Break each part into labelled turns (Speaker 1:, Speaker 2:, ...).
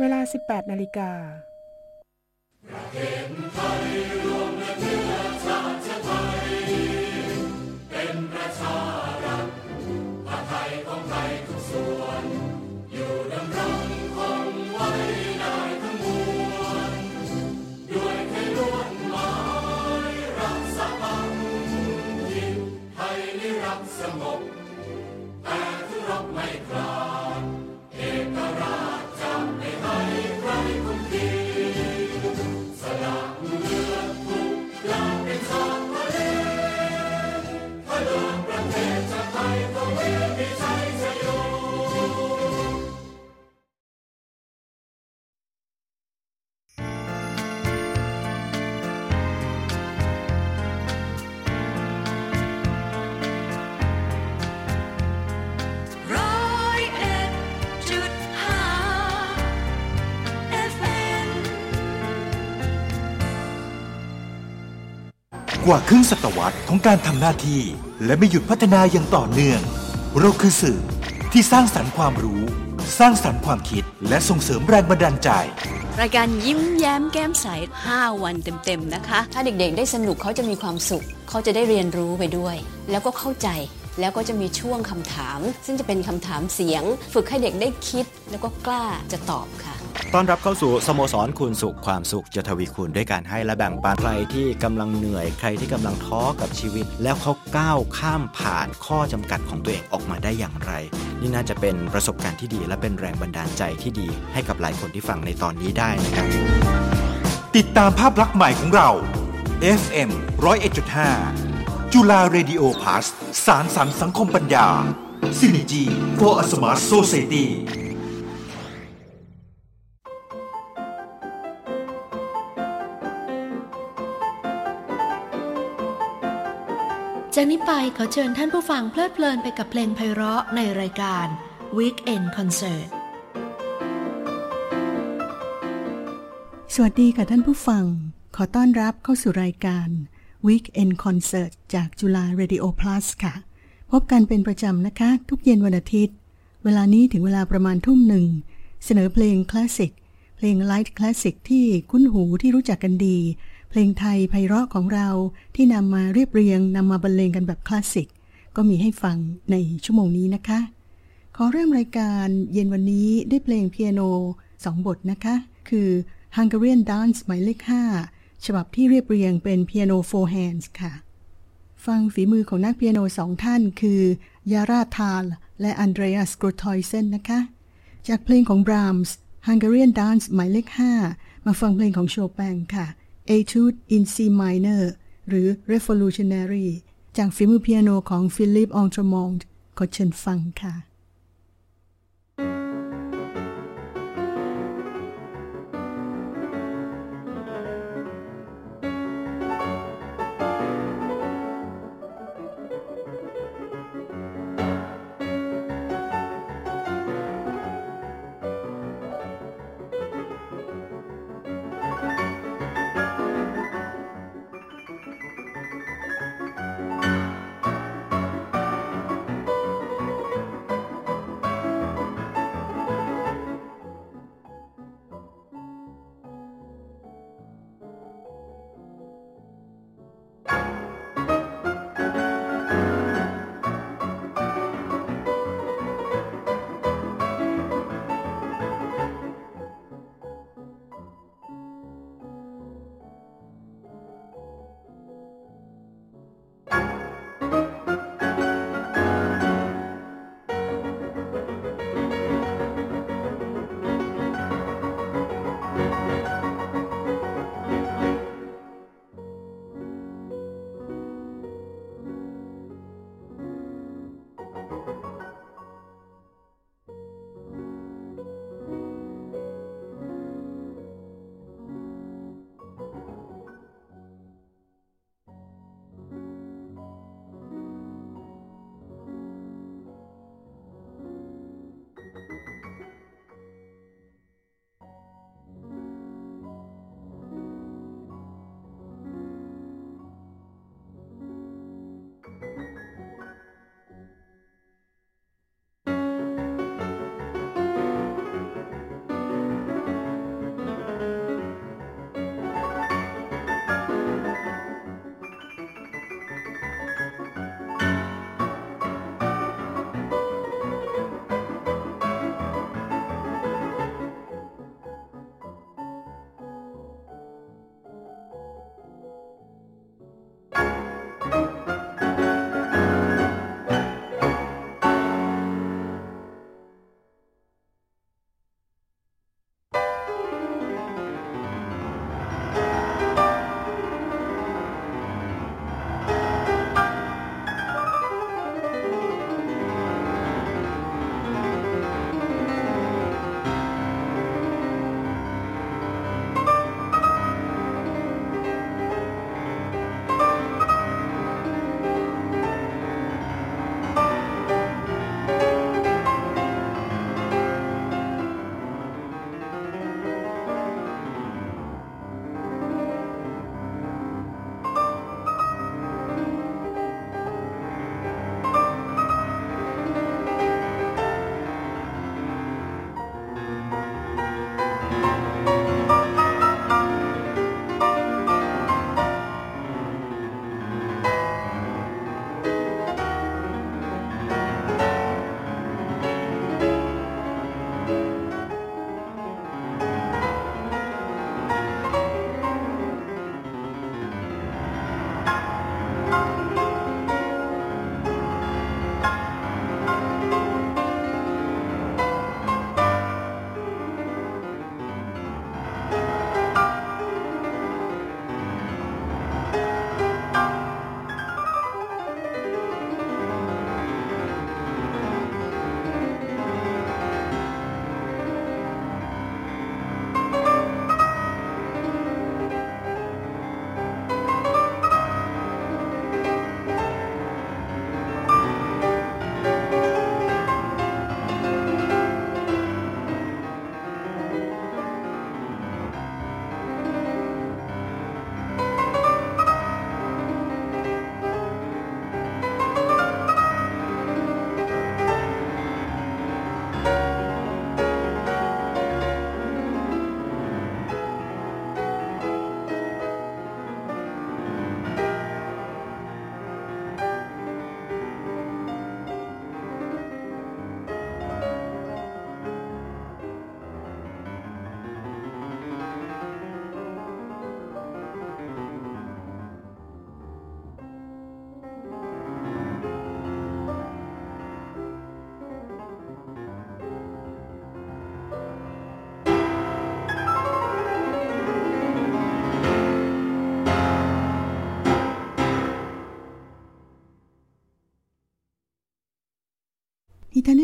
Speaker 1: เวลา 18 นาฬิกา
Speaker 2: กว่าครึ่งศตวรรษของการทำหน้าที่ และไม่หยุดพัฒนาอย่างต่อเนื่อง เราคือสื่อที่สร้างสรรค์ความรู้ สร้างสรรค์ความคิด และส่งเสริมแรงบันดาลใจ
Speaker 3: รายการยิ้มแย้มแก้มใส 5 วันเต็มๆนะคะ ถ้าเด็กๆ ได้สนุกเขาจะมีความสุข เขาจะได้เรียนรู้ไปด้วย แล้วก็เข้าใจแล้วก็จะมีช่วงคำถาม ซึ่งจะเป็นคำถามเสียง ฝึกให้เด็กได้คิดแล้วก็กล้าจะตอบค่ะ
Speaker 4: ต้อนรับเข้าสู่สโมสรคูณสุขความสุขจะทวีคูณด้วยการให้และแบ่งปันใครที่กำลังเหนื่อยใครที่กำลังท้อกับชีวิต แล้วเขาก้าวข้ามผ่านข้อจำกัดของตัวเองออกมาได้อย่างไร นี่น่าจะเป็นประสบการณ์ที่ดี และเป็นแรงบันดาลใจที่ดี ให้กับหลายคนที่ฟังในตอนนี้ได้นะครับ
Speaker 2: ติดตามภาพลักษณ์ใหม่ของเรา FM 101.5 จุฬาเรดิโอพาสสารสันสังคมปัญญา Synergy for a Smart Society
Speaker 5: จากนี้ไปขอเชิญท่านผู้ฟังเพลิดเพลินไปกับเพลงไพเราะในรายการ Weekend Concert
Speaker 6: สวัสดีค่ะท่านผู้ฟัง ขอต้อนรับเข้าสู่รายการ Weekend Concert จากจุฬา Radio Plus ค่ะ พบกันเป็นประจำนะคะ ทุกเย็นวันอาทิตย์ เวลานี้ถึงเวลาประมาณทุ่มหนึ่ง เสนอเพลงคลาสสิก เพลงไลท์คลาสสิกที่คุ้นหูที่รู้จักกันดี เพลงไทยไพเราะของเราที่นำมาเรียบเรียงนำมาบรรเลงกันแบบคลาสสิก ก็มีให้ฟังในชั่วโมงนี้นะคะ ขอเริ่มรายการเย็นวันนี้ด้วยเพลงเปียโนสองบทนะคะ คือ Hungarian Dance หมายเลข 5 ฉบับที่เรียบเรียงเป็นเปียโน four hands ค่ะ ฟังฝีมือของนักเปียโนสองท่านคือยาราทาลและอันเดรียสกรทอยเซนนะคะ จากเพลงของบรามส์ Hungarian Dance หมายเลข 5 มาฟังเพลงของโชแปงค่ะ Etude in C minor หรือ Revolutionary จากฝีมือเปียโนของฟิลิปองทรมองด์ขอเชิญฟังค่ะ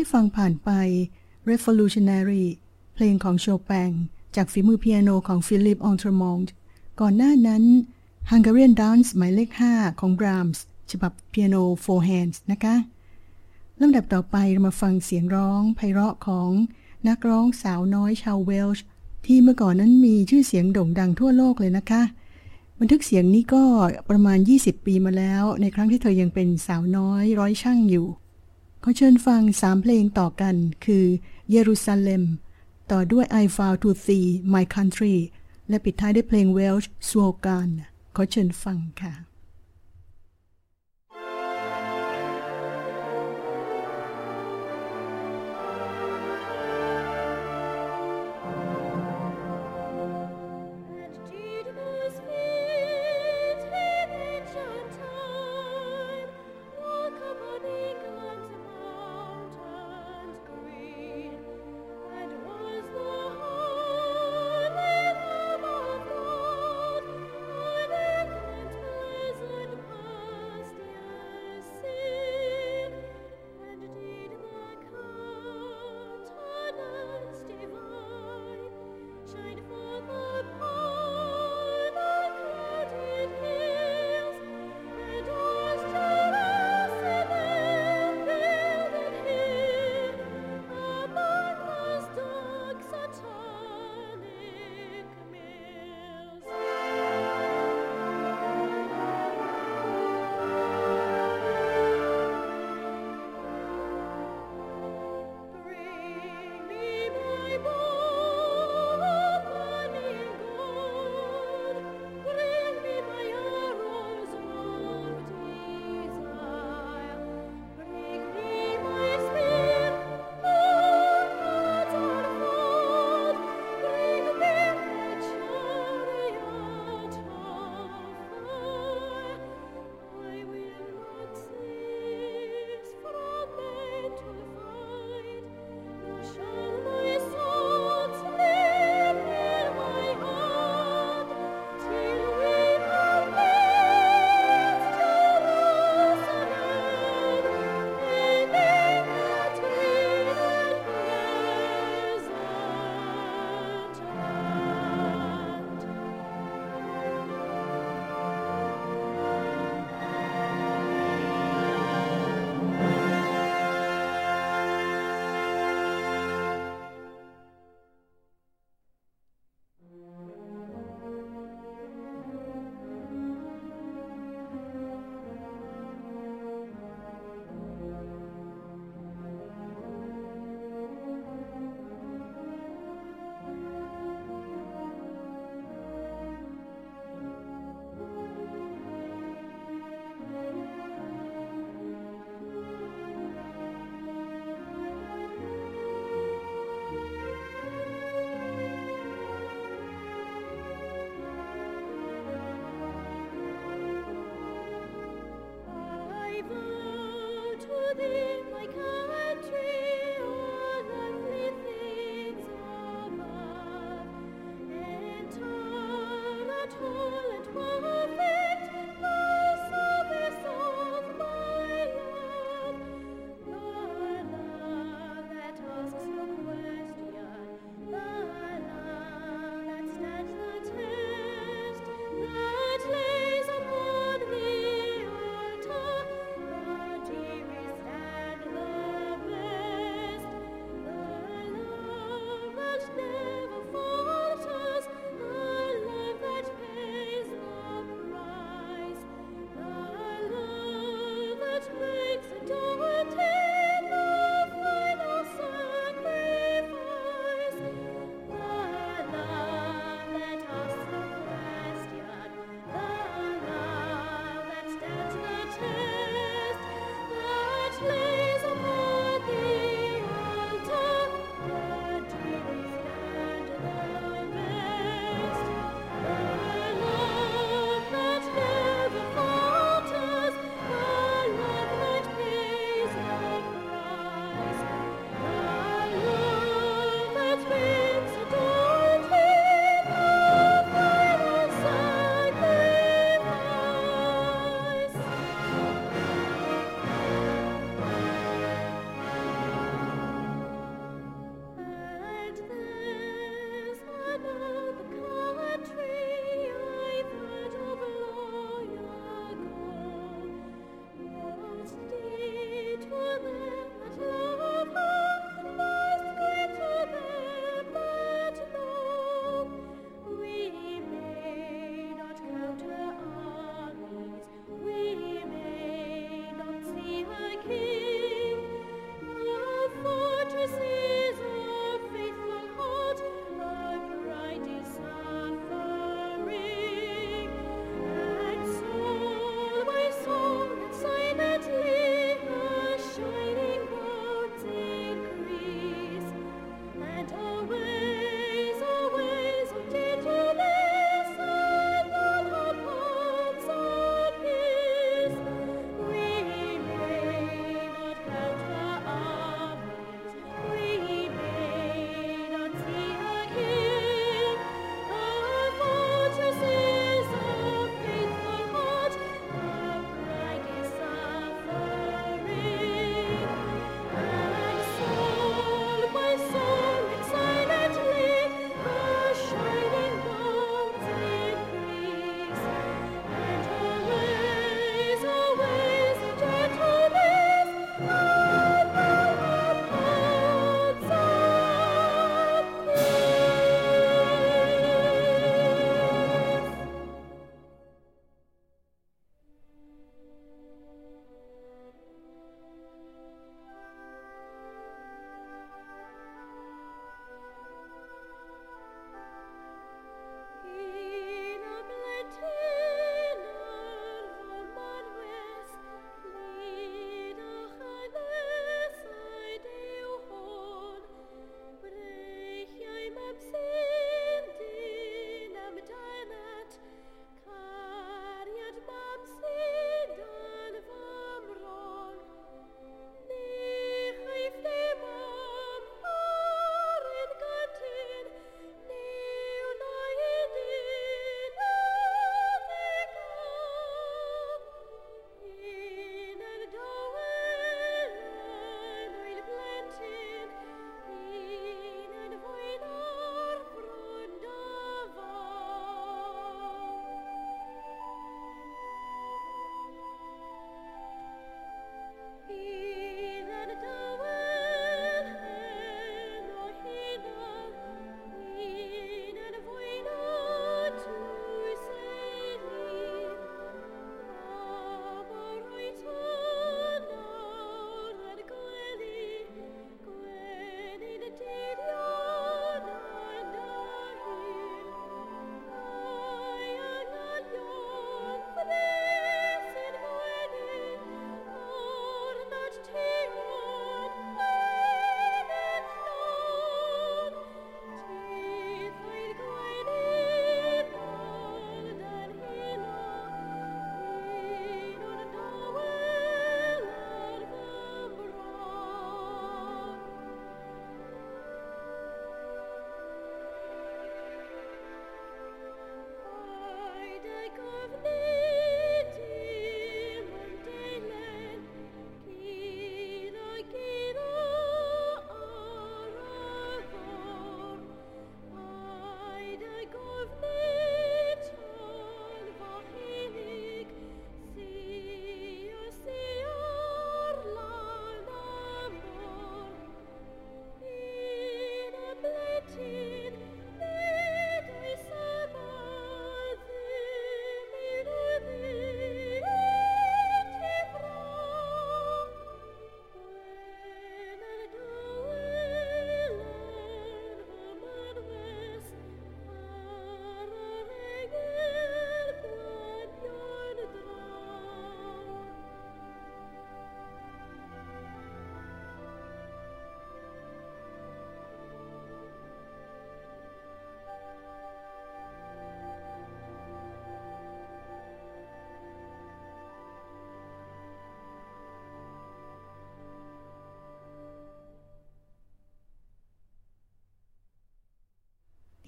Speaker 6: ได้ฟังผ่านไป Revolutionary เพลงของโชแปงจากฝีมือเปียโนของฟิลิปอองทรมองด์ก่อนหน้านั้น Hungarian Dance หมายเลข 5 ของ Brahms ฉบับเปียโน four hands นะคะลำดับต่อไปเรามาฟังเสียงร้องไพเราะของนักร้องสาวน้อยชาวเวลช์ที่เมื่อก่อนนั้นมีชื่อเสียงโด่งดังทั่วโลกเลยนะคะ บันทึกเสียงนี้ก็ประมาณ 20 ปีมาแล้ว ในครั้งที่เธอยังเป็นสาวน้อยร้อยช่างอยู่ ขอเชิญฟังสามเพลงต่อกันคือเยรูซาเล็ม ต่อด้วย I Vow to See My Country และปิดท้ายด้วยเพลง Welsh s w o g a n ขอเชิญฟังค่ะ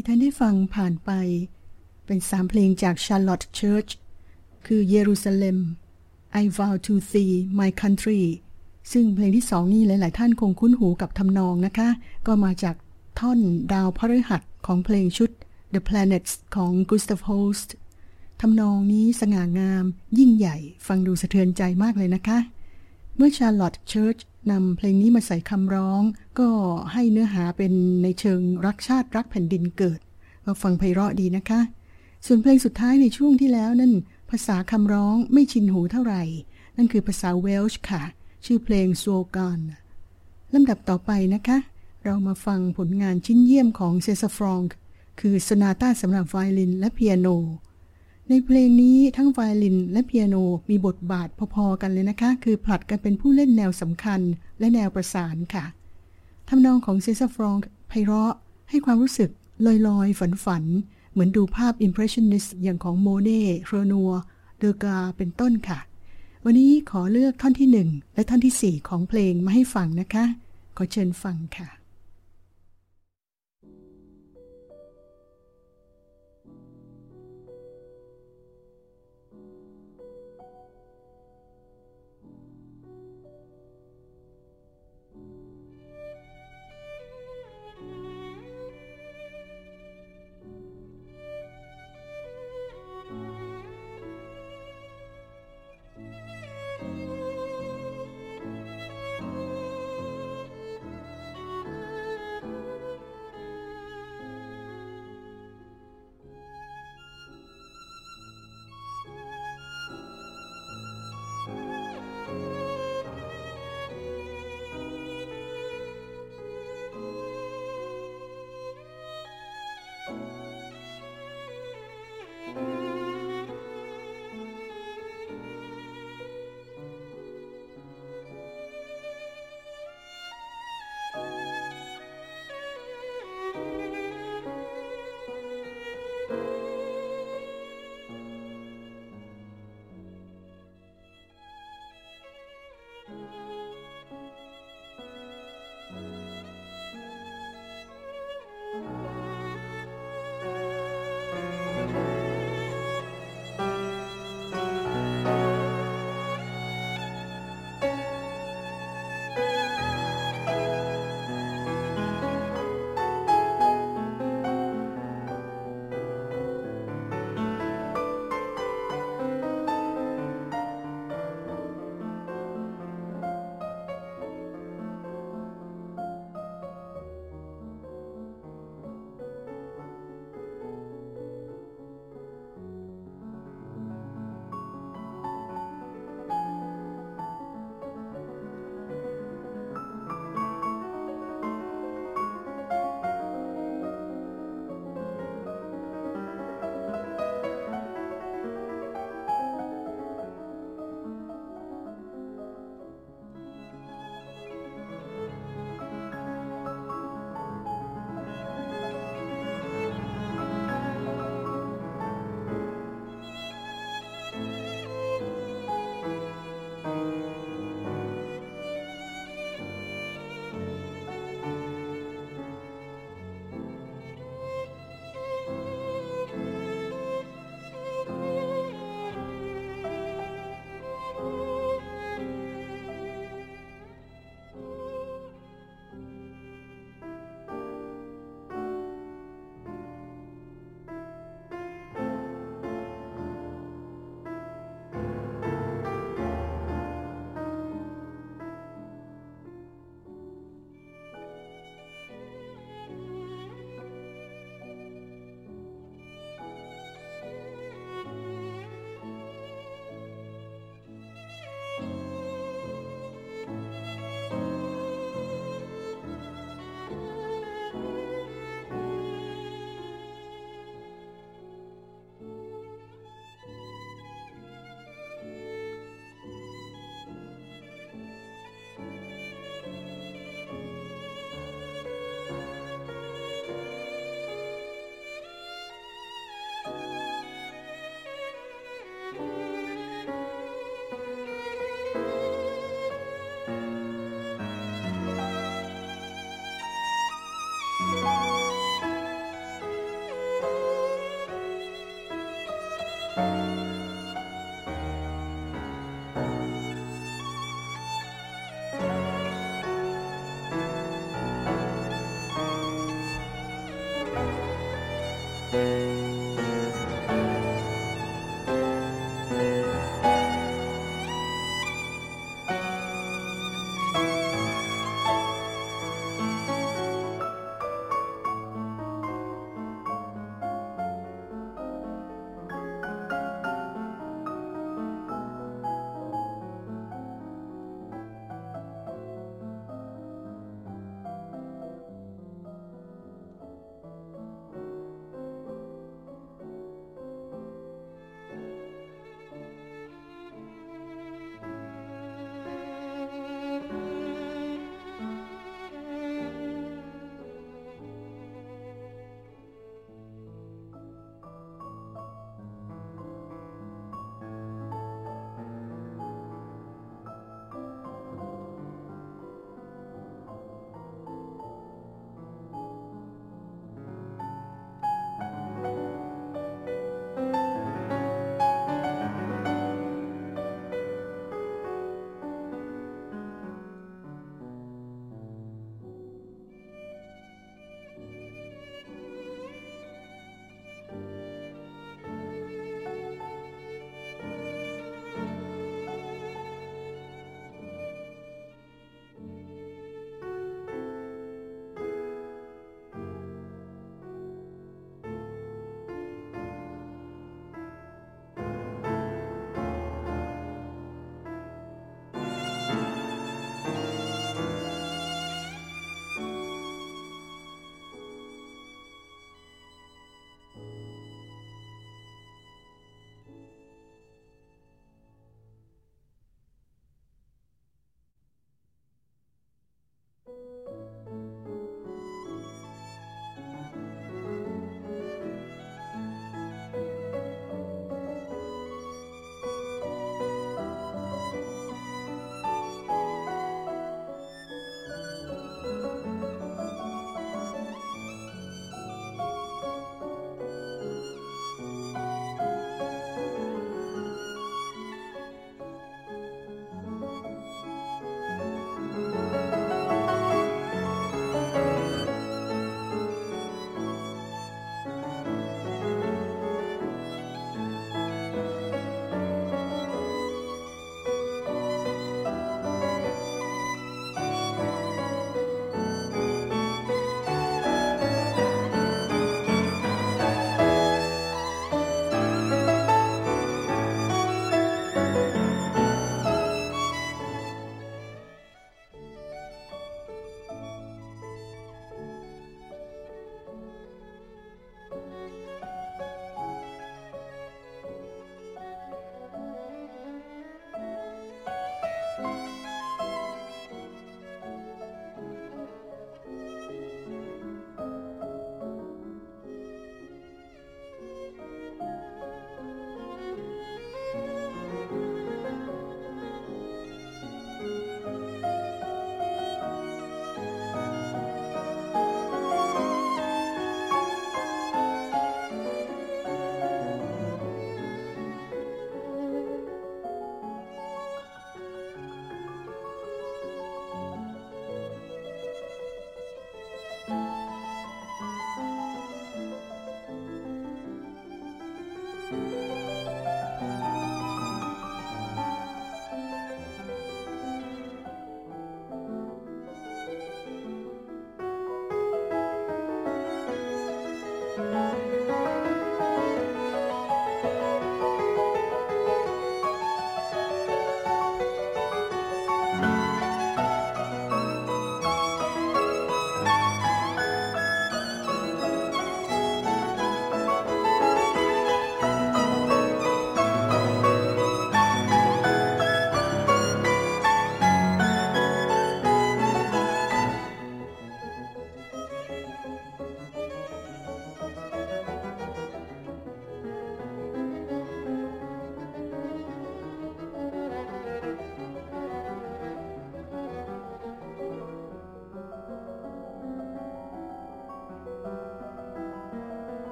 Speaker 6: ที่ท่านได้ฟังผ่านไป เป็นสามเพลงจาก Charlotte Church คือเยรูซาเล็ม I vow to thee my country ซึ่งเพลงที่สองนี่หลาย ๆ ท่านคงคุ้นหูกับทำนองนะคะ ก็มาจากท่อนดาวพฤหัสของเพลงชุด The Planets ของ Gustav Holst ทำนองนี้สง่างาม ยิ่งใหญ่ฟังดูสะเทือนใจมากเลยนะคะ เมื่อชาร์ลอตเชิร์ชนำเพลงนี้มาใส่คำร้อง ก็ให้เนื้อหาเป็นในเชิงรักชาติรักแผ่นดินเกิด ก็ฟังไพเราะดีนะคะ ส่วนเพลงสุดท้ายในช่วงที่แล้วนั่น ภาษาคำร้องไม่ชินหูเท่าไหร่ นั่นคือภาษาเวลช์ค่ะ ชื่อเพลงโซกานลำดับต่อไปนะคะ เรามาฟังผลงานชิ้นเยี่ยมของเซซฟรองคือโซนาต้าสำหรับไวโอลินและเปียโน ในเพลงนี้ทั้งไวโอลินและเปียโนมีบทบาทพอๆกันเลยนะคะ คือผลัดกันเป็นผู้เล่นแนวสำคัญและแนวประสานค่ะ ทำนองของเซซาฟรองไพเราะให้ความรู้สึกลอยลอยฝันฝัน เหมือนดูภาพ Impressionist อย่างของโมเน่เรนัวเดอกาเป็นต้นค่ะ วันนี้ขอเลือกท่อนที่หนึ่งและท่อนที่สี่ของเพลงมาให้ฟังนะคะ ขอเชิญฟังค่ะ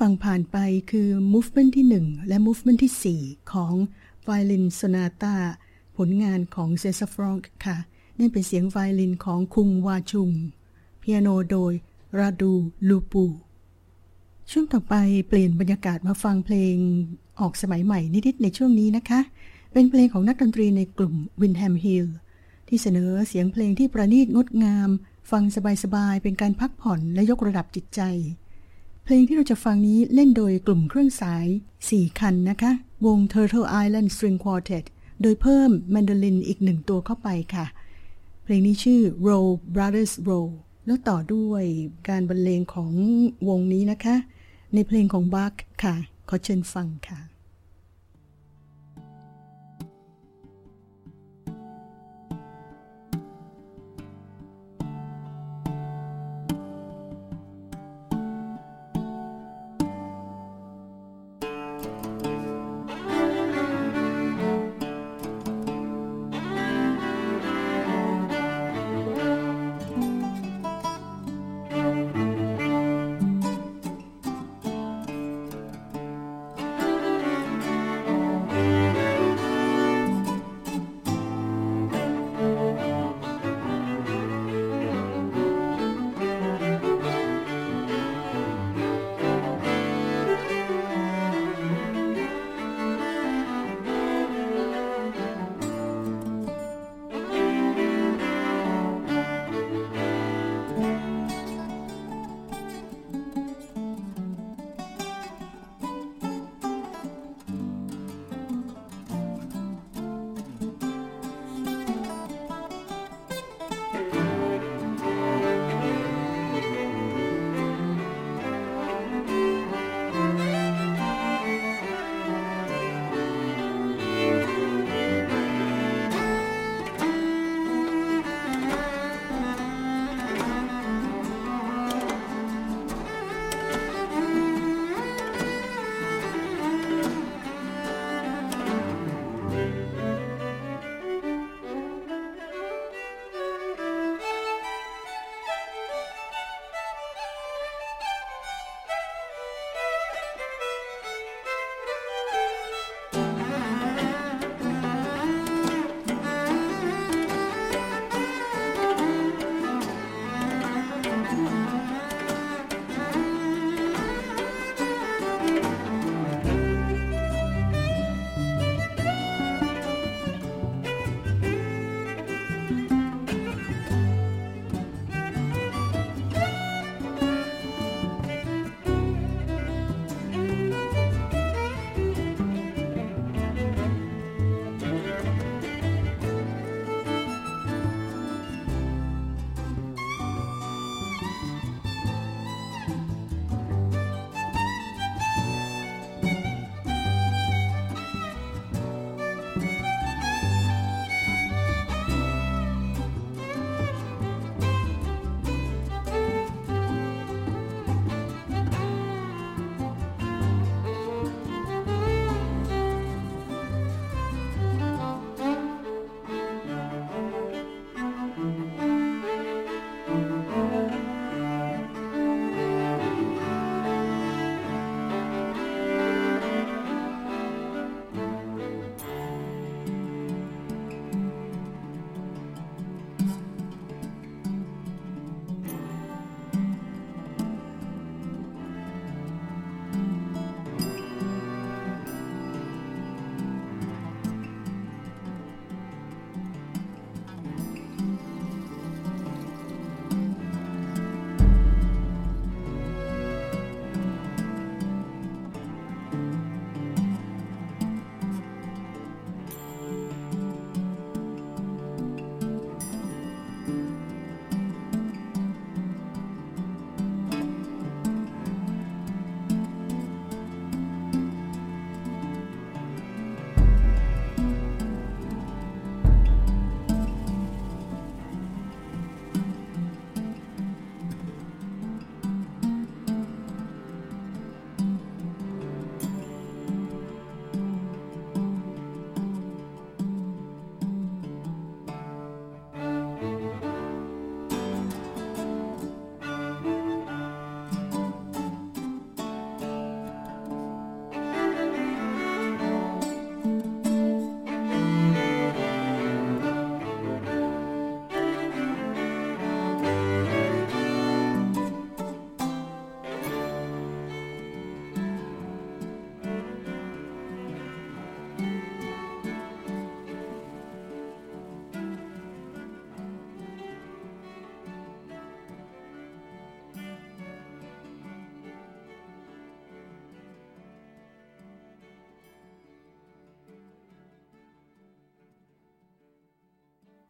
Speaker 6: ฟังผ่านไปคือ movement ที่ 1 และ movement ที่ 4 ของ Violin Sonata ผลงานของเซซฟรองค่ะนั่นเป็นเสียงไวโอลินของคุงวาชุงเปียโนโดยราดูลูปู ช่วงต่อไปเปลี่ยนบรรยากาศมาฟังเพลงออกสมัยใหม่นิด ๆ ในช่วงนี้นะคะ เป็นเพลงของนักดนตรีในกลุ่มวินแฮมฮิลที่เสนอเสียงเพลงที่ประณีตงดงาม ฟังสบาย ๆ เป็นการพักผ่อนและยกระดับจิตใจ เพลงที่เราจะฟังนี้เล่นโดยกลุ่มเครื่องสาย 4 คันนะคะ วง Turtle Island String Quartet โดยเพิ่มแมนโดลินอีกหนึ่งตัวเข้าไปค่ะ เพลงนี้ชื่อ Roll Brothers Roll แล้วต่อด้วยการบรรเลงของวงนี้นะคะ ในเพลงของบัคค่ะ ขอเชิญฟังค่ะ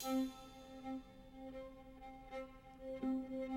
Speaker 1: Thank
Speaker 6: you.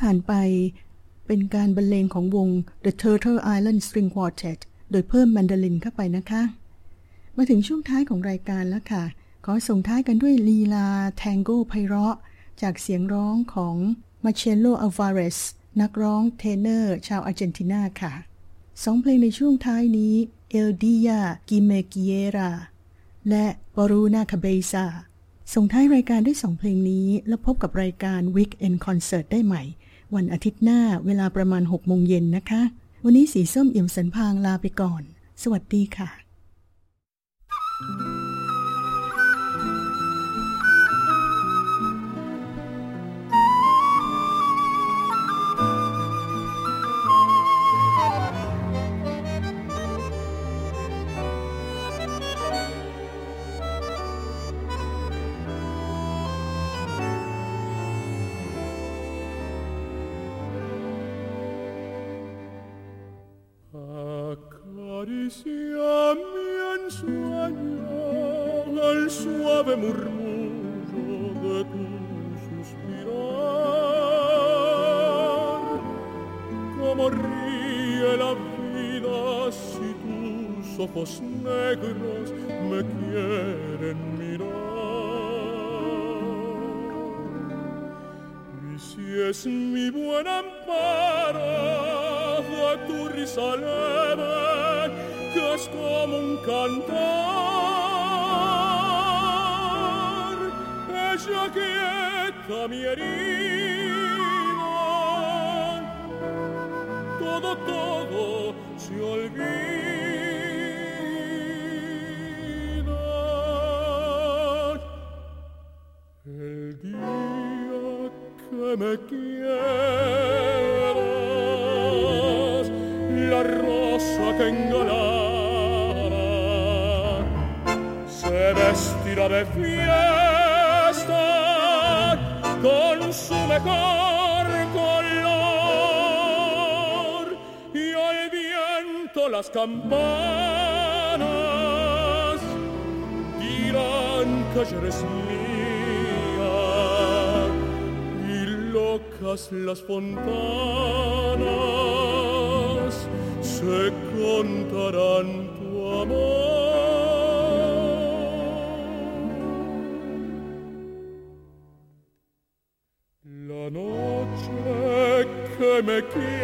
Speaker 6: ผ่านไป เป็นการบรรเลงของวง The Turtle Island String Quartet โดยเพิ่มแมนโดลินเข้าไปนะคะ มาถึงช่วงท้ายของรายการแล้วค่ะ ขอส่งท้ายกันด้วยลีลาแทงโก้ไพเราะ จากเสียงร้องของมาร์เซโลอัลวาเรซนักร้องเทเนอร์ ชาวอาร์เจนตินาค่ะสองเพลงในช่วงท้ายนี้ El día que me quieras และ Por una cabezaส่งท้ายรายการด้วยสองเพลงนี้ แล้วพบกับรายการ Weekend Concert ได้ใหม่ วันอาทิตย์หน้าเวลาประมาณ6โมงเย็นนะคะ วันนี้สีส้มเอี่ยมสันพางลาไปก่อน สวัสดีค่ะ
Speaker 7: thank you ojos negros me quieren mirar. Y si es mi buen amparo de tu risa leve, que es como un cantar, ella quieta mi herida, todo, todo me quieras, la rosa que engalana se vestirá de fiesta con su mejor color y al viento las campanas dirán que eres mío. Las fontanas se contarán tu amor. La noche que me quieras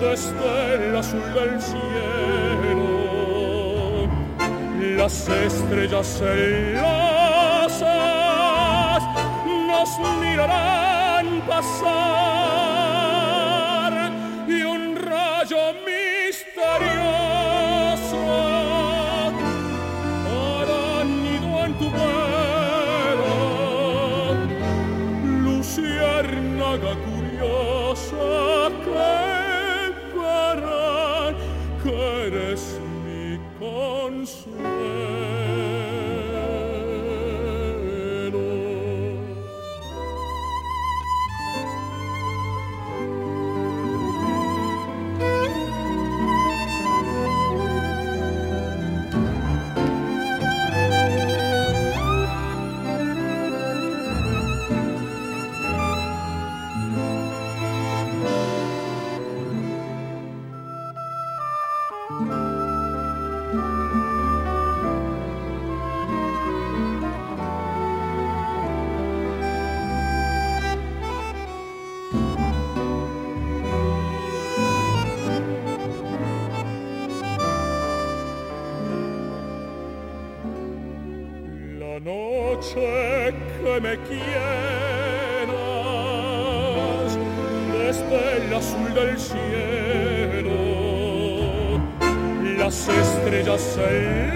Speaker 7: desde el azul del cielo, las estrellas celosas consuelo. sair.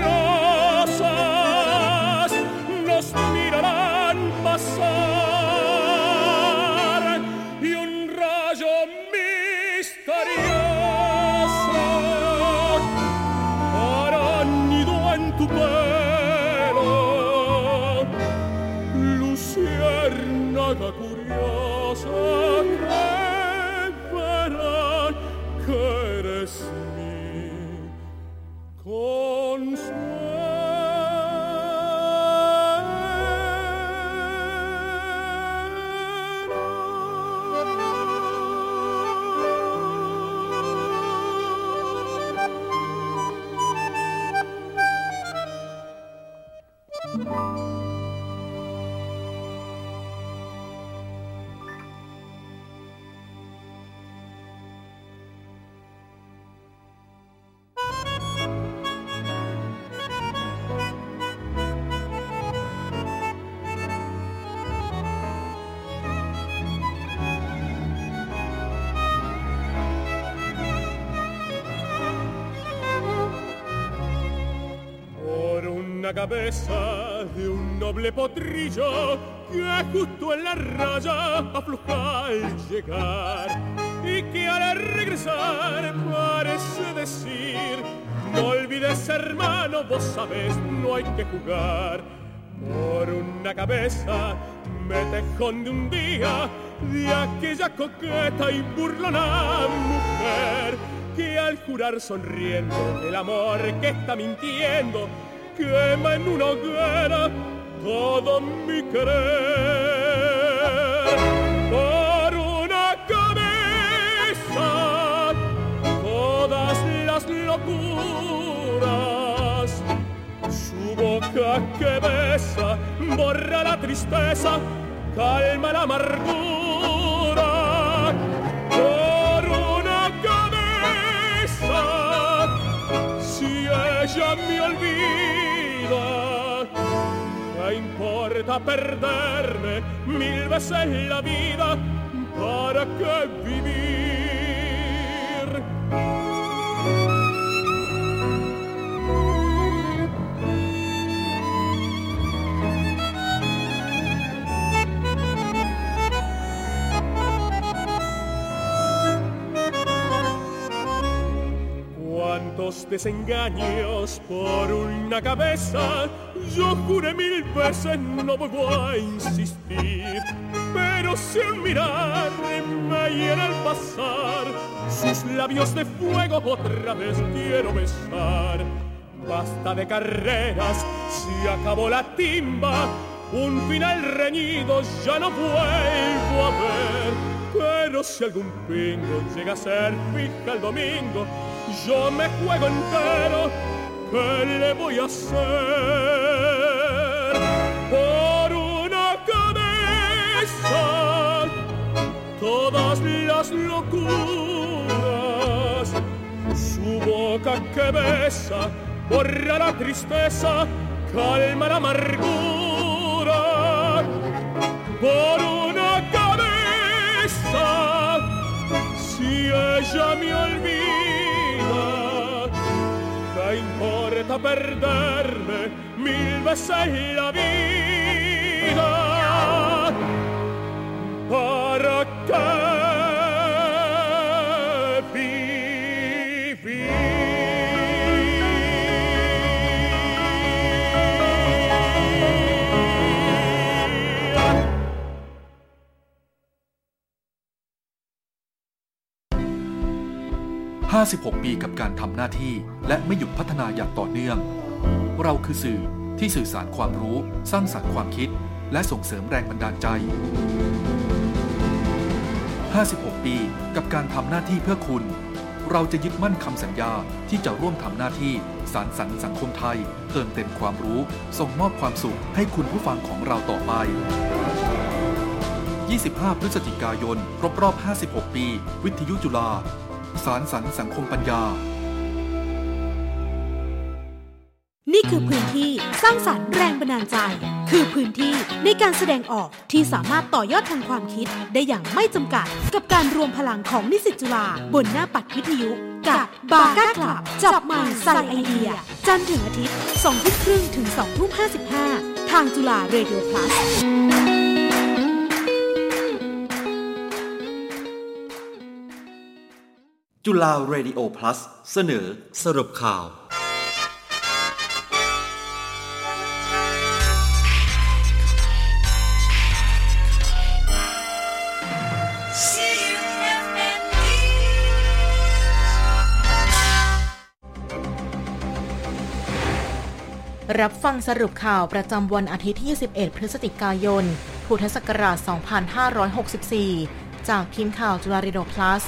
Speaker 7: Cabeza de un noble potrillo que justo en la raya afloja al llegar y que al regresar parece decir no olvides hermano, vos sabés, no hay que jugar. Por una cabeza me tejón de un día de aquella coqueta y burlona mujer que al jurar sonriendo el amor que está mintiendo quema en una hoguera todo mi querer. Por una cabeza todas las locuras su boca que besa borra la tristeza, calma la amargura. Importa perderme mil veces la vida? ¿Para qué vivir? Los desengaños por una cabeza. Yo juré mil veces no vuelvo a insistir, pero sin mirar me hiera al pasar. Sus labios de fuego otra vez quiero besar. Basta de carreras, se acabó la timba. Un final reñido ya no vuelvo a ver. Pero si algún pingo llega a ser fija el domingo, yo me juego entero. ¿Qué le voy a hacer? Por una cabeza, todas las locuras. Su boca que besa, borra la tristeza, calma la amargura. Por una cabeza, si ella me olvida, ¿qué importa perderme mil veces la vida? ¿Para qué
Speaker 8: 56 ปีกับการทำหน้าที่ และไม่หยุดพัฒนาอย่างต่อเนื่อง เราคือสื่อที่สื่อสารความรู้ สร้างสรรค์ความคิด และส่งเสริมแรงบันดาลใจ 56 ปีกับการทำหน้าที่เพื่อคุณ เราจะยึดมั่นคำสัญญาที่จะร่วมทำหน้าที่สารสรรค์สังคมไทย เติมเต็มความรู้ ส่งมอบความสุขให้คุณผู้ฟังของเราต่อไป 25 พฤศจิกายน ครบรอบ 56 ปี วิทยุจุฬา สารสรรสังคมปัญญา
Speaker 9: นี่คือพื้นที่สร้างสรรค์แรงบันดาลใจ คือพื้นที่ในการแสดงออกที่สามารถต่อยอดทางความคิดได้อย่างไม่จำกัด กับการรวมพลังของนิสิตจุฬาบนหน้าปัดวิทยุ กับบาก้าคลับ จับมันใส่ไอเดีย จันทร์ถึงอาทิตย์2ทุ่มครึ่งถึง2ทุ่ม55ทางจุฬาเรดิโอพลัส
Speaker 2: จุฬาเรดิโอ plus เสนอ
Speaker 4: สรุปข่าว
Speaker 10: รับฟังสรุปข่าวประจำวันอาทิตย์ที่ 21 พฤศจิกายน พุทธศักราช 2564 จากทีมข่าวจุฬารีโดพลัส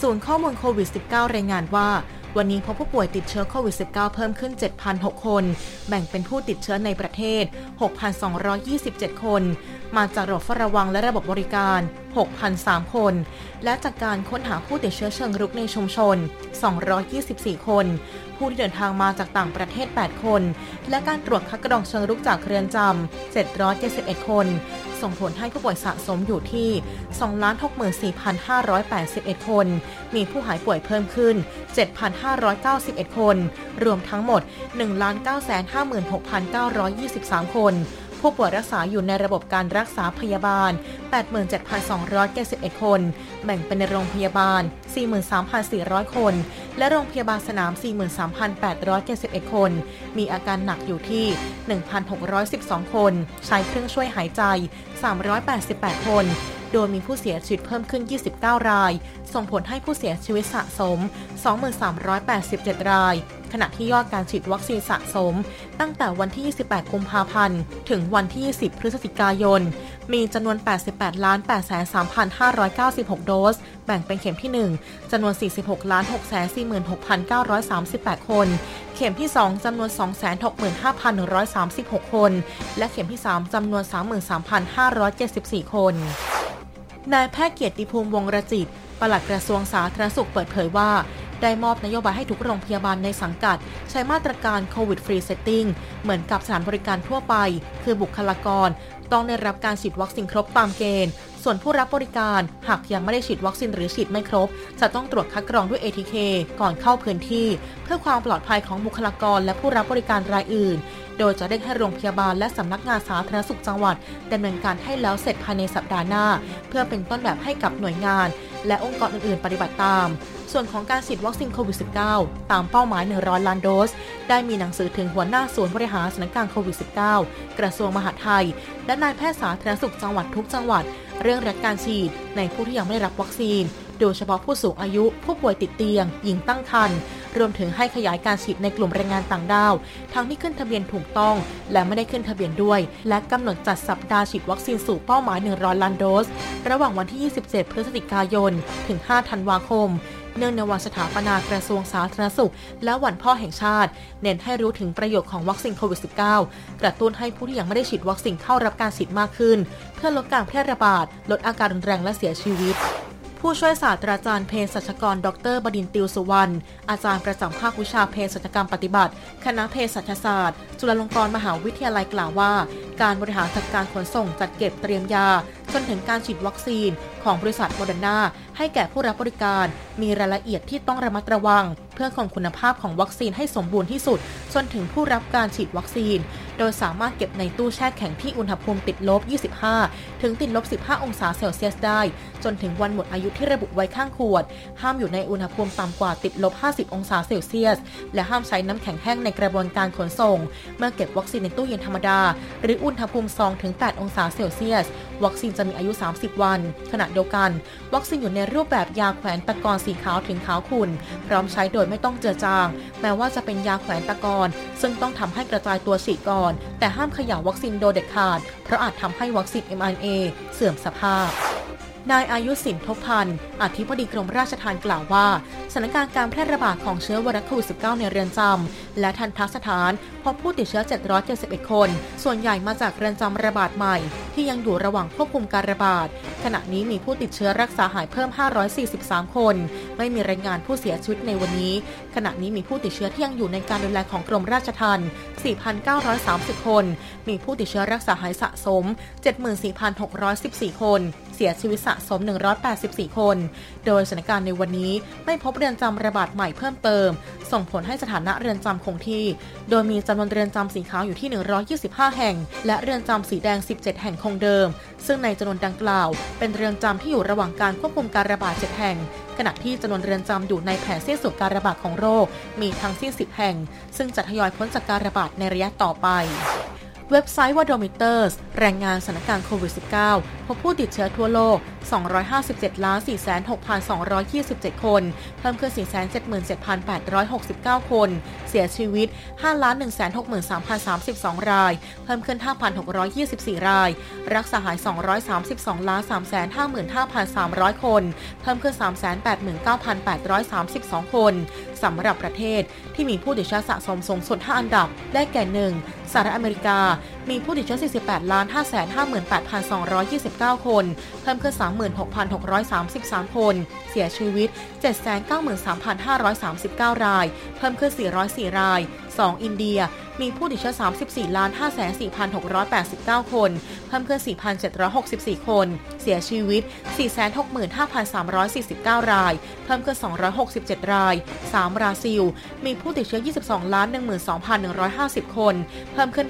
Speaker 10: ศูนย์ข้อมูลโควิด -19 รายงานว่า วันนี้พบผู้ป่วยติดเชื้อโควิด -19 เพิ่มขึ้น 7,006 คน แบ่งเป็นผู้ติดเชื้อในประเทศ 6,227 คน มาจากระบบเฝ้าระวังและระบบบริการ 6,003 คน และจากการค้นหาผู้ติดเชื้อเชิงรุกในชุมชน 224 คน ผู้ที่เดินทางมาจากต่างประเทศ 8 คน และการตรวจคัดกรองเชิงรุกจากเรือนจำ 771 คน ส่งผลให้ผู้ป่วยสะสมอยู่ที่ 264,581 คน มีผู้หายป่วยเพิ่มขึ้น 7,591 คน รวมทั้งหมด 1,956,923 คน ผู้ป่วยรักษาอยู่ในระบบการรักษาพยาบาล 87,271 คน แบ่งเป็นในโรงพยาบาล 43,400 คน และโรงพยาบาลสนาม 43,871 คน มีอาการหนักอยู่ที่ 1,612 คน ใช้เครื่องช่วยหายใจ 388 คนโดยมีผู้เสียชีวิตเพิ่มขึ้น 29 ราย ส่งผลให้ผู้เสียชีวิตสะสม 2387 ราย ขณะที่ยอดการฉีดวัคซีนสะสม ตั้งแต่วันที่ 28 กุมภาพันธ์ ถึงวันที่20พฤศจิกายน มีจำนวน 88 ล้าน 8 3,596 โดส แบ่งเป็นเข็มที่ 1จำนวน 46 ล้าน 6 46,938 คน เข็มที่ 2จำนวน 265,136 คน และเข็มที่ 3จำนวน 33,574 คนนายแพทย์เกียรติภูมิวงศ์รจิตปลัดกระทรวงสาธารณสุขเปิดเผยว่า ได้มอบนโยบายให้ทุกโรงพยาบาลในสังกัด ใช้มาตรการ COVID Free Setting เหมือนกับสถานบริการทั่วไป คือบุคลากร ต้องได้รับการฉีดวัคซีนครบตามเกณฑ์ ส่วนผู้รับบริการหากยังไม่ได้ฉีดวัคซีนหรือฉีดไม่ครบ จะต้องตรวจคัดกรองด้วย ATK ก่อนเข้าพื้นที่ เพื่อความปลอดภัยของบุคลากรและผู้รับบริการรายอื่น โดยจะเร่งให้โรงพยาบาลและสำนักงานสาธารณสุขจังหวัดดำเนินการให้แล้วเสร็จภายในสัปดาห์หน้า เพื่อเป็นต้นแบบให้กับหน่วยงาน และองค์กรอื่นๆ ปฏิบัติตาม ส่วนของการฉีดวัคซีนโควิด -19 ตามเป้าหมาย 100 ล้านโดส ได้มีหนังสือถึงหัวหน้าศูนย์บริหารสถานการณ์โควิด -19 กระทรวงมหาดไทย และนายแพทย์สาธารณสุขจังหวัดทุกจังหวัด เรื่องรักการฉีดในผู้ที่ยังไม่ได้รับวัคซีน โดยเฉพาะผู้สูงอายุ ผู้ป่วยติดเตียง หญิงตั้งครรภ์รวมถึงให้ขยายการฉีดในกลุ่มแรงงานต่างด้าว ทั้งที่ขึ้นทะเบียนถูกต้อง และไม่ได้ขึ้นทะเบียนด้วย และกำหนดจัดสัปดาห์ฉีดวัคซีนสู่เป้าหมาย 100 ล้านโดส ระหว่างวันที่ 27 พฤศจิกายน ถึง 5 ธันวาคม เนื่องในวันสถาปนากระทรวงสาธารณสุข และวันพ่อแห่งชาติ เน้นให้รู้ถึงประโยชน์ของวัคซีนโควิด -19 กระตุ้นให้ผู้ที่ยังไม่ได้ฉีดวัคซีนเข้ารับการฉีดมากขึ้น เพื่อลดการแพร่ระบาด ลดอาการรุนแรงและเสียชีวิตผู้ช่วยศาสตราจารย์เภสัชกร ดรบดินทร์ติวสุวรรณ อาจารย์ประจำภาควิชาเภสัชกรรมปฏิบัติ คณะเภสัชศาสตร์ จุฬาลงกรณ์มหาวิทยาลัยกล่าวว่า การบริหารจัดการขนส่งจัดเก็บเตรียมยา จนถึงการฉีดวัคซีนของบริษัทโมเดอร์นาให้แก่ผู้รับบริการ มีรายละเอียดที่ต้องระมัดระวัง เพื่อคงคุณภาพของวัคซีนให้สมบูรณ์ที่สุด จนถึงผู้รับการฉีดวัคซีน โดยสามารถเก็บในตู้แช่แข็งที่อุณหภูมิติดลบ 25 ถึงติดลบ 15 องศาเซลเซียสได้ จนถึงวันหมดอายุที่ระบุไว้ข้างขวด ห้ามอยู่ในอุณหภูมิต่ำกว่าติดลบ 50 องศาเซลเซียส และห้ามใช้น้ำแข็งแห้งในกระบวนการขนส่ง เมื่อเก็บวัคซีนในตู้เย็นธรรมดา หรืออุณหภูมิ 2-8 องศาเซลเซียส วัคซีนจะะมีอายุ 30 วัน ขณะเดียวกัน วัคซีนอยู่ในรูปแบบยาแขวนตะกอนสีขาวถึงขาวขุ่นพร้อมใช้โดยไม่ต้องเจือจาง แม้ว่าจะเป็นยาแขวนตะกอนซึ่งต้องทำให้กระจายตัวฉีดก่อน แต่ห้ามขย่าวัคซีนโดยเด็ดขาด เพราะอาจทำให้วัคซีน mRNA เสื่อมสภาพ นายอายุสินทบพันธ์อธิบดีกรมราชทัณฑ์กล่าวว่าสถานการณ์การแพร่ระบาดของเชื้อไวรัสโควิด -19 ในเรือนจำและทันทสถานพบผู้ติดเชื้อ 771 คน ส่วนใหญ่มาจากเรือนจำระบาดใหม่ ที่ยังอยู่ระหว่างควบคุมการระบาด ขณะนี้มีผู้ติดเชื้อรักษาหายเพิ่ม 543 คน ไม่มีรายงานผู้เสียชีวิตในวันนี้ ขณะนี้มีผู้ติดเชื้อที่ยังอยู่ในการดูแลของกรมราชทัณฑ์4,930 คน มีผู้ติดเชื้อรักษาหายสะสม 74,614 คน เสียชีวิตสะสม 184 คน โดยสถานการณ์ในวันนี้ไม่พบเรือนจำระบาดใหม่เพิ่มเติม ส่งผลให้สถานะเรือนจำคงที่ โดยมีจำนวนเรือนจำสีขาวอยู่ที่ 125 แห่ง และเรือนจำสีแดง 17 แห่งคงเดิม ซึ่งในจำนวนดังกล่าว เป็นเรือนจำที่อยู่ระหว่างการควบคุมการระบาด 7 แห่ง ขณะที่จำนวนเรือนจำอยู่ในแผนสิ้นสุดการระบาดของโรค มีทั้งสิ้น 10 แห่ง ซึ่งจะทยอยพ้นจากการระบาดในระยะต่อไปเว็บไซต์ Wadometers รายงานสถานการณ์โควิด -19 บผู้ติดเชื้อทั่วโลก 257ล้าน46,227 คน เพิ่มขึ้น 477,869 คน เสียชีวิต 5ล้าน163,032 ราย เพิ่มขึ้น 5,624 ราย รักษาหาย 232ล้าน355,300 คน เพิ่มขึ้น 389,832 คนสำหรับประเทศที่มีผู้ติดเชื้อสะสมสูงสุด 5 อันดับ ได้แก่ 1. สหรัฐอเมริกามีผู้ติดเชื้อ 48ล้าน558,229 คน เพิ่มขึ้น 36,633 คน เสียชีวิต 793,539 ราย เพิ่มขึ้น 404 ราย 2. อินเดีย มีผู้ติดเชื้อ 34ล้าน54,689 คน เพิ่มขึ้น 4,764 คน เสียชีวิต 465,349 ราย เพิ่มขึ้น 267 ราย 3. บราซิล มีผู้ติดเชื้อ 22ล้าน12,150 คน เพิ่มขึ้น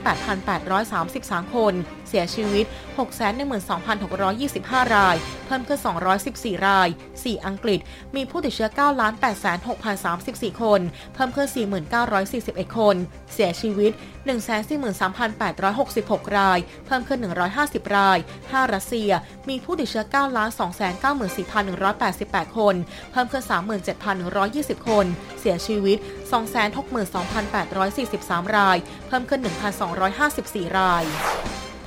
Speaker 10: 8,833 คน เสียชีวิต 612,625 ราย เพิ่มขึ้น 214 ราย 4. อังกฤษ มีผู้ติดเชื้อ 9 8 6 0 3 4 คน เพิ่มขึ้น 4,941 คน เสียชีวิต 143,866 ราย เพิ่มขึ้น 150 ราย 5. รัสเซีย มีผู้ติดเชื้อ 9,294,188 คน เพิ่มขึ้น 37,120 คน เสียชีวิต 262,843 ราย เพิ่มขึ้น 1,254 ราย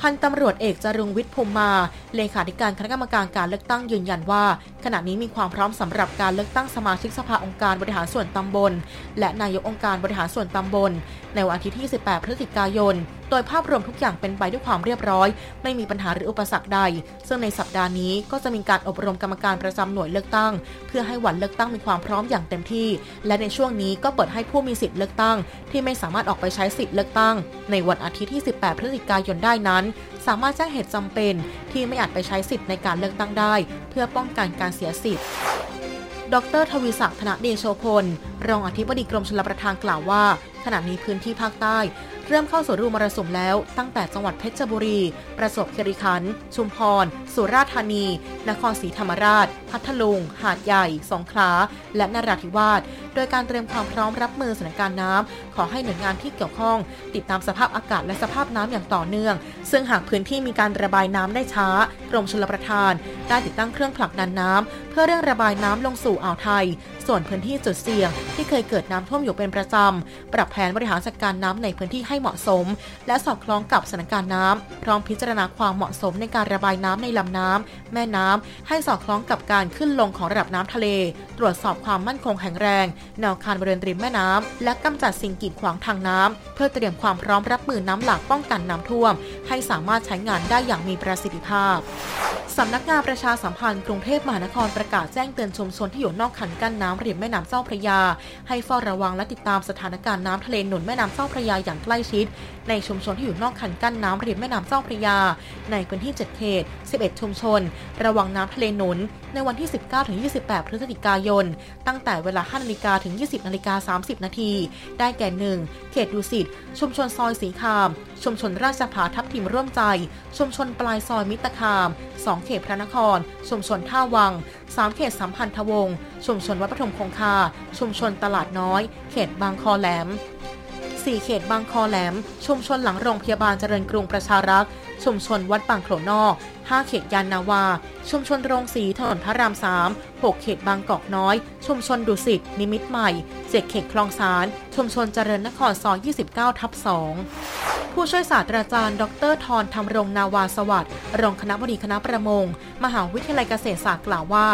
Speaker 10: พันตำรวจเอกจรุงวิทย์ภูมิมา เลขาธิการคณะกรรมการการเลือกตั้งยืนยันว่า ขณะนี้มีความพร้อมสำหรับการเลือกตั้งสมาชิกสภาองค์การบริหารส่วนตำบล และนายกองค์การบริหารส่วนตำบล ในวันอาทิตย์ที่ 18 พฤศจิกายนโดยภาพรวมทุกอย่างเป็นไปด้วยความเรียบร้อย ไม่มีปัญหาหรืออุปสรรคใด ซึ่งในสัปดาห์นี้ก็จะมีการอบรมกรรมการประจำหน่วยเลือกตั้ง เพื่อให้วันเลือกตั้งมีความพร้อมอย่างเต็มที่ และในช่วงนี้ก็เปิดให้ผู้มีสิทธิ์เลือกตั้ง ที่ไม่สามารถออกไปใช้สิทธิ์เลือกตั้ง ในวันอาทิตย์ที่ 18 พฤศจิกายนได้นั้น สามารถแจ้งเหตุจำเป็น ที่ไม่อาจไปใช้สิทธิ์ในการเลือกตั้งได้ เพื่อป้องกันการเสียสิทธิ์ดรทวีศักดิ์ธนเดโชพล รองอธิบดีกรมชลประทานกล่าวว่า ขณะนี้พื้นที่ภาคใต้ เริ่มเข้าสู่ฤดูมรสุมแล้วตั้งแต่จังหวัดเพชรบุรี ประสบคีรีขันธ์ชุมพร สุราษฎร์ธานี นครศรีธรรมราช พัทลุง หาดใหญ่ สงขลา และนราธิวาส โดยการเตรียมความพร้อมรับมือสถานการณ์น้ำขอให้หน่วยงานที่เกี่ยวข้อง ติดตามสภาพอากาศและสภาพน้ำอย่างต่อเนื่อง ซึ่งหากพื้นที่มีการระบายน้ำได้ช้ากรมชลประทาน ได้ติดตั้งเครื่องผลักดันน้ำเพื่อเร่งระบายน้ำลงสู่อ่าวไทย ส่วนพื้นที่จุดเสี่ยง ที่เคยเกิดน้ำท่วมอยู่เป็นประจำ ปรับแผนบริหารจัดการน้ำในพื้นที่ให้เหมาะสม และสอดคล้องกับสถานการณ์น้ำพร้อมพิจารณาความเหมาะสมในการระบายน้ำในลำน้ำแม่น้ำให้สอดคล้องกับการขึ้นลงของระดับน้ำทะเล ตรวจสอบความมั่นคงแข็งแรงแนวคานบริเวณริมแม่น้ำและกำจัดสิ่งกีดขวางทางน้ำเพื่อเตรียมความพร้อมรับมือน้ำหลากป้องกันน้ำท่วม ให้สามารถใช้งานได้อย่างมีประสิทธิภาพสำนักงานประชาสัมพันธ์กรุงเทพมหานครประกาศแจ้งเตือนชุมชนที่อยู่นอกคันกั้นน้ำริมแม่น้ำเจ้าพระยา ให้เฝ้าระวังและติดตามสถานการณ์น้ำทะเลหนุนแม่น้ำเจ้าพระยาอย่างใกล้ชิด ในชุมชนที่อยู่นอกคันกั้นน้ำริมแม่น้ำเจ้าพระยา ในพื้นที่ 7 เขต 11 ชุมชน ระวังน้ำทะเลหนุน ในวันที่ 19-28 พฤศจิกายน ตั้งแต่เวลา5นาฬิกาถึง 20นาฬิกา30 นาที ได้แก่ 1 เขตดุสิต ชุมชนซอยสีคาม ชุมชนราชพาทับทิมร่วมใจ ชุมชนปลายซอยมิตรคาม 2 เขตพระนคร ชุมชนท่าวัง 3 เขตสัมพันธวงศ์ ชุมชนวัดปฐมคงคา ชุมชนตลาดน้อย เขตบางคอแหลม 4 เขตบางคอแหลม ชุมชนหลังโรงพยาบาลเจริญกรุงประชารักษ์ ชุมชนวัดบางโขลนอก 5 เขตยานนาวา ชุมชนโรงสีถนนพระราม 3 6 เขตบางกอกน้อย ชุมชนดุสิต นิมิตใหม่ 7 เขตคลองสาร ชุมชนเจริญนครซอย 29 ทับ 2 ผู้ช่วยศาสตราจารย์ ดรทรธรรมรงนาวาสวัสดิ์ รองคณะบดีคณะประมง มหาวิทยาลัยเกษตรศาสตร์กล่าวว่า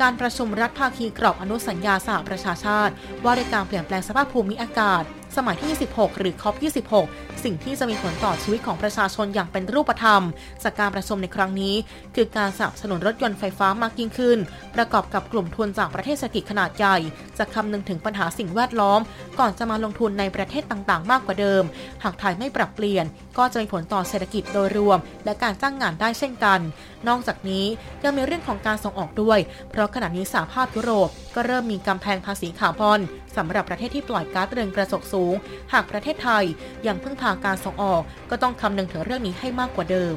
Speaker 10: การประชุมรัฐภาคีกรอบอนุสัญญาสหประชาชาติ ว่าด้วยการเปลี่ยนแปลงสภาพภูมิอากาศ สมัยที่ 26 หรือคอป26 สิ่งที่จะมีผลต่อชีวิตของประชาชนอย่างเป็นรูปธรรม จากการประชุมในครั้งนี้ คือการสนับสนุนรถยนต์ไฟฟ้ามากยิ่งขึ้น ประกอบกับกลุ่มทุนจากประเทศเศรษฐกิจขนาดใหญ่ จะคำนึงถึงปัญหาสิ่งแวดล้อม ก่อนจะมาลงทุนในประเทศต่างๆ มากกว่าเดิม หากไทยไม่ปรับเปลี่ยน ก็จะมีผลต่อเศรษฐกิจโดยรวม และการจ้างงานได้เช่นกัน นอกจากนี้ยังมีเรื่องของการส่งออกด้วย เพราะขณะนี้สหภาพยุโรป ก็เริ่มมีกำแพงภาษีคาร์บอนสำหรับประเทศที่ปล่อยก๊าซเรือนกระจกสูง หากประเทศไทยยังพึ่งพาการส่งออก ก็ต้องคำนึงถึงเรื่องนี้ให้มากกว่าเดิม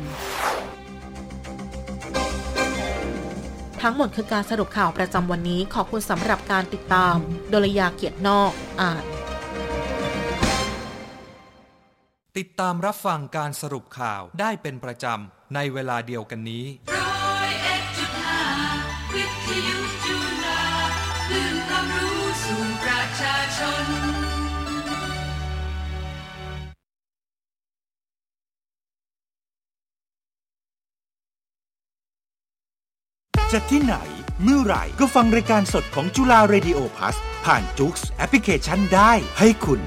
Speaker 10: ทั้งหมดคือการสรุปข่าวประจำวันนี้ขอบคุณสำหรับการติดตาม โดลยาเกียรตินอกอ่าน
Speaker 2: ติดตามรับฟังการสรุปข่าวได้เป็นประจำ ในเวลาเดียวกันนี้
Speaker 11: ร้อยเอ็ดจุดห้าวิทยุจุฬาคลื่นความรู้สู่ประชาชน
Speaker 2: จะที่ไหน เมื่อไหร่ก็ฟังรายการสดของจุฬา Radio Plus ผ่าน JOOX แอปพลิเคชันได้ให้คุณ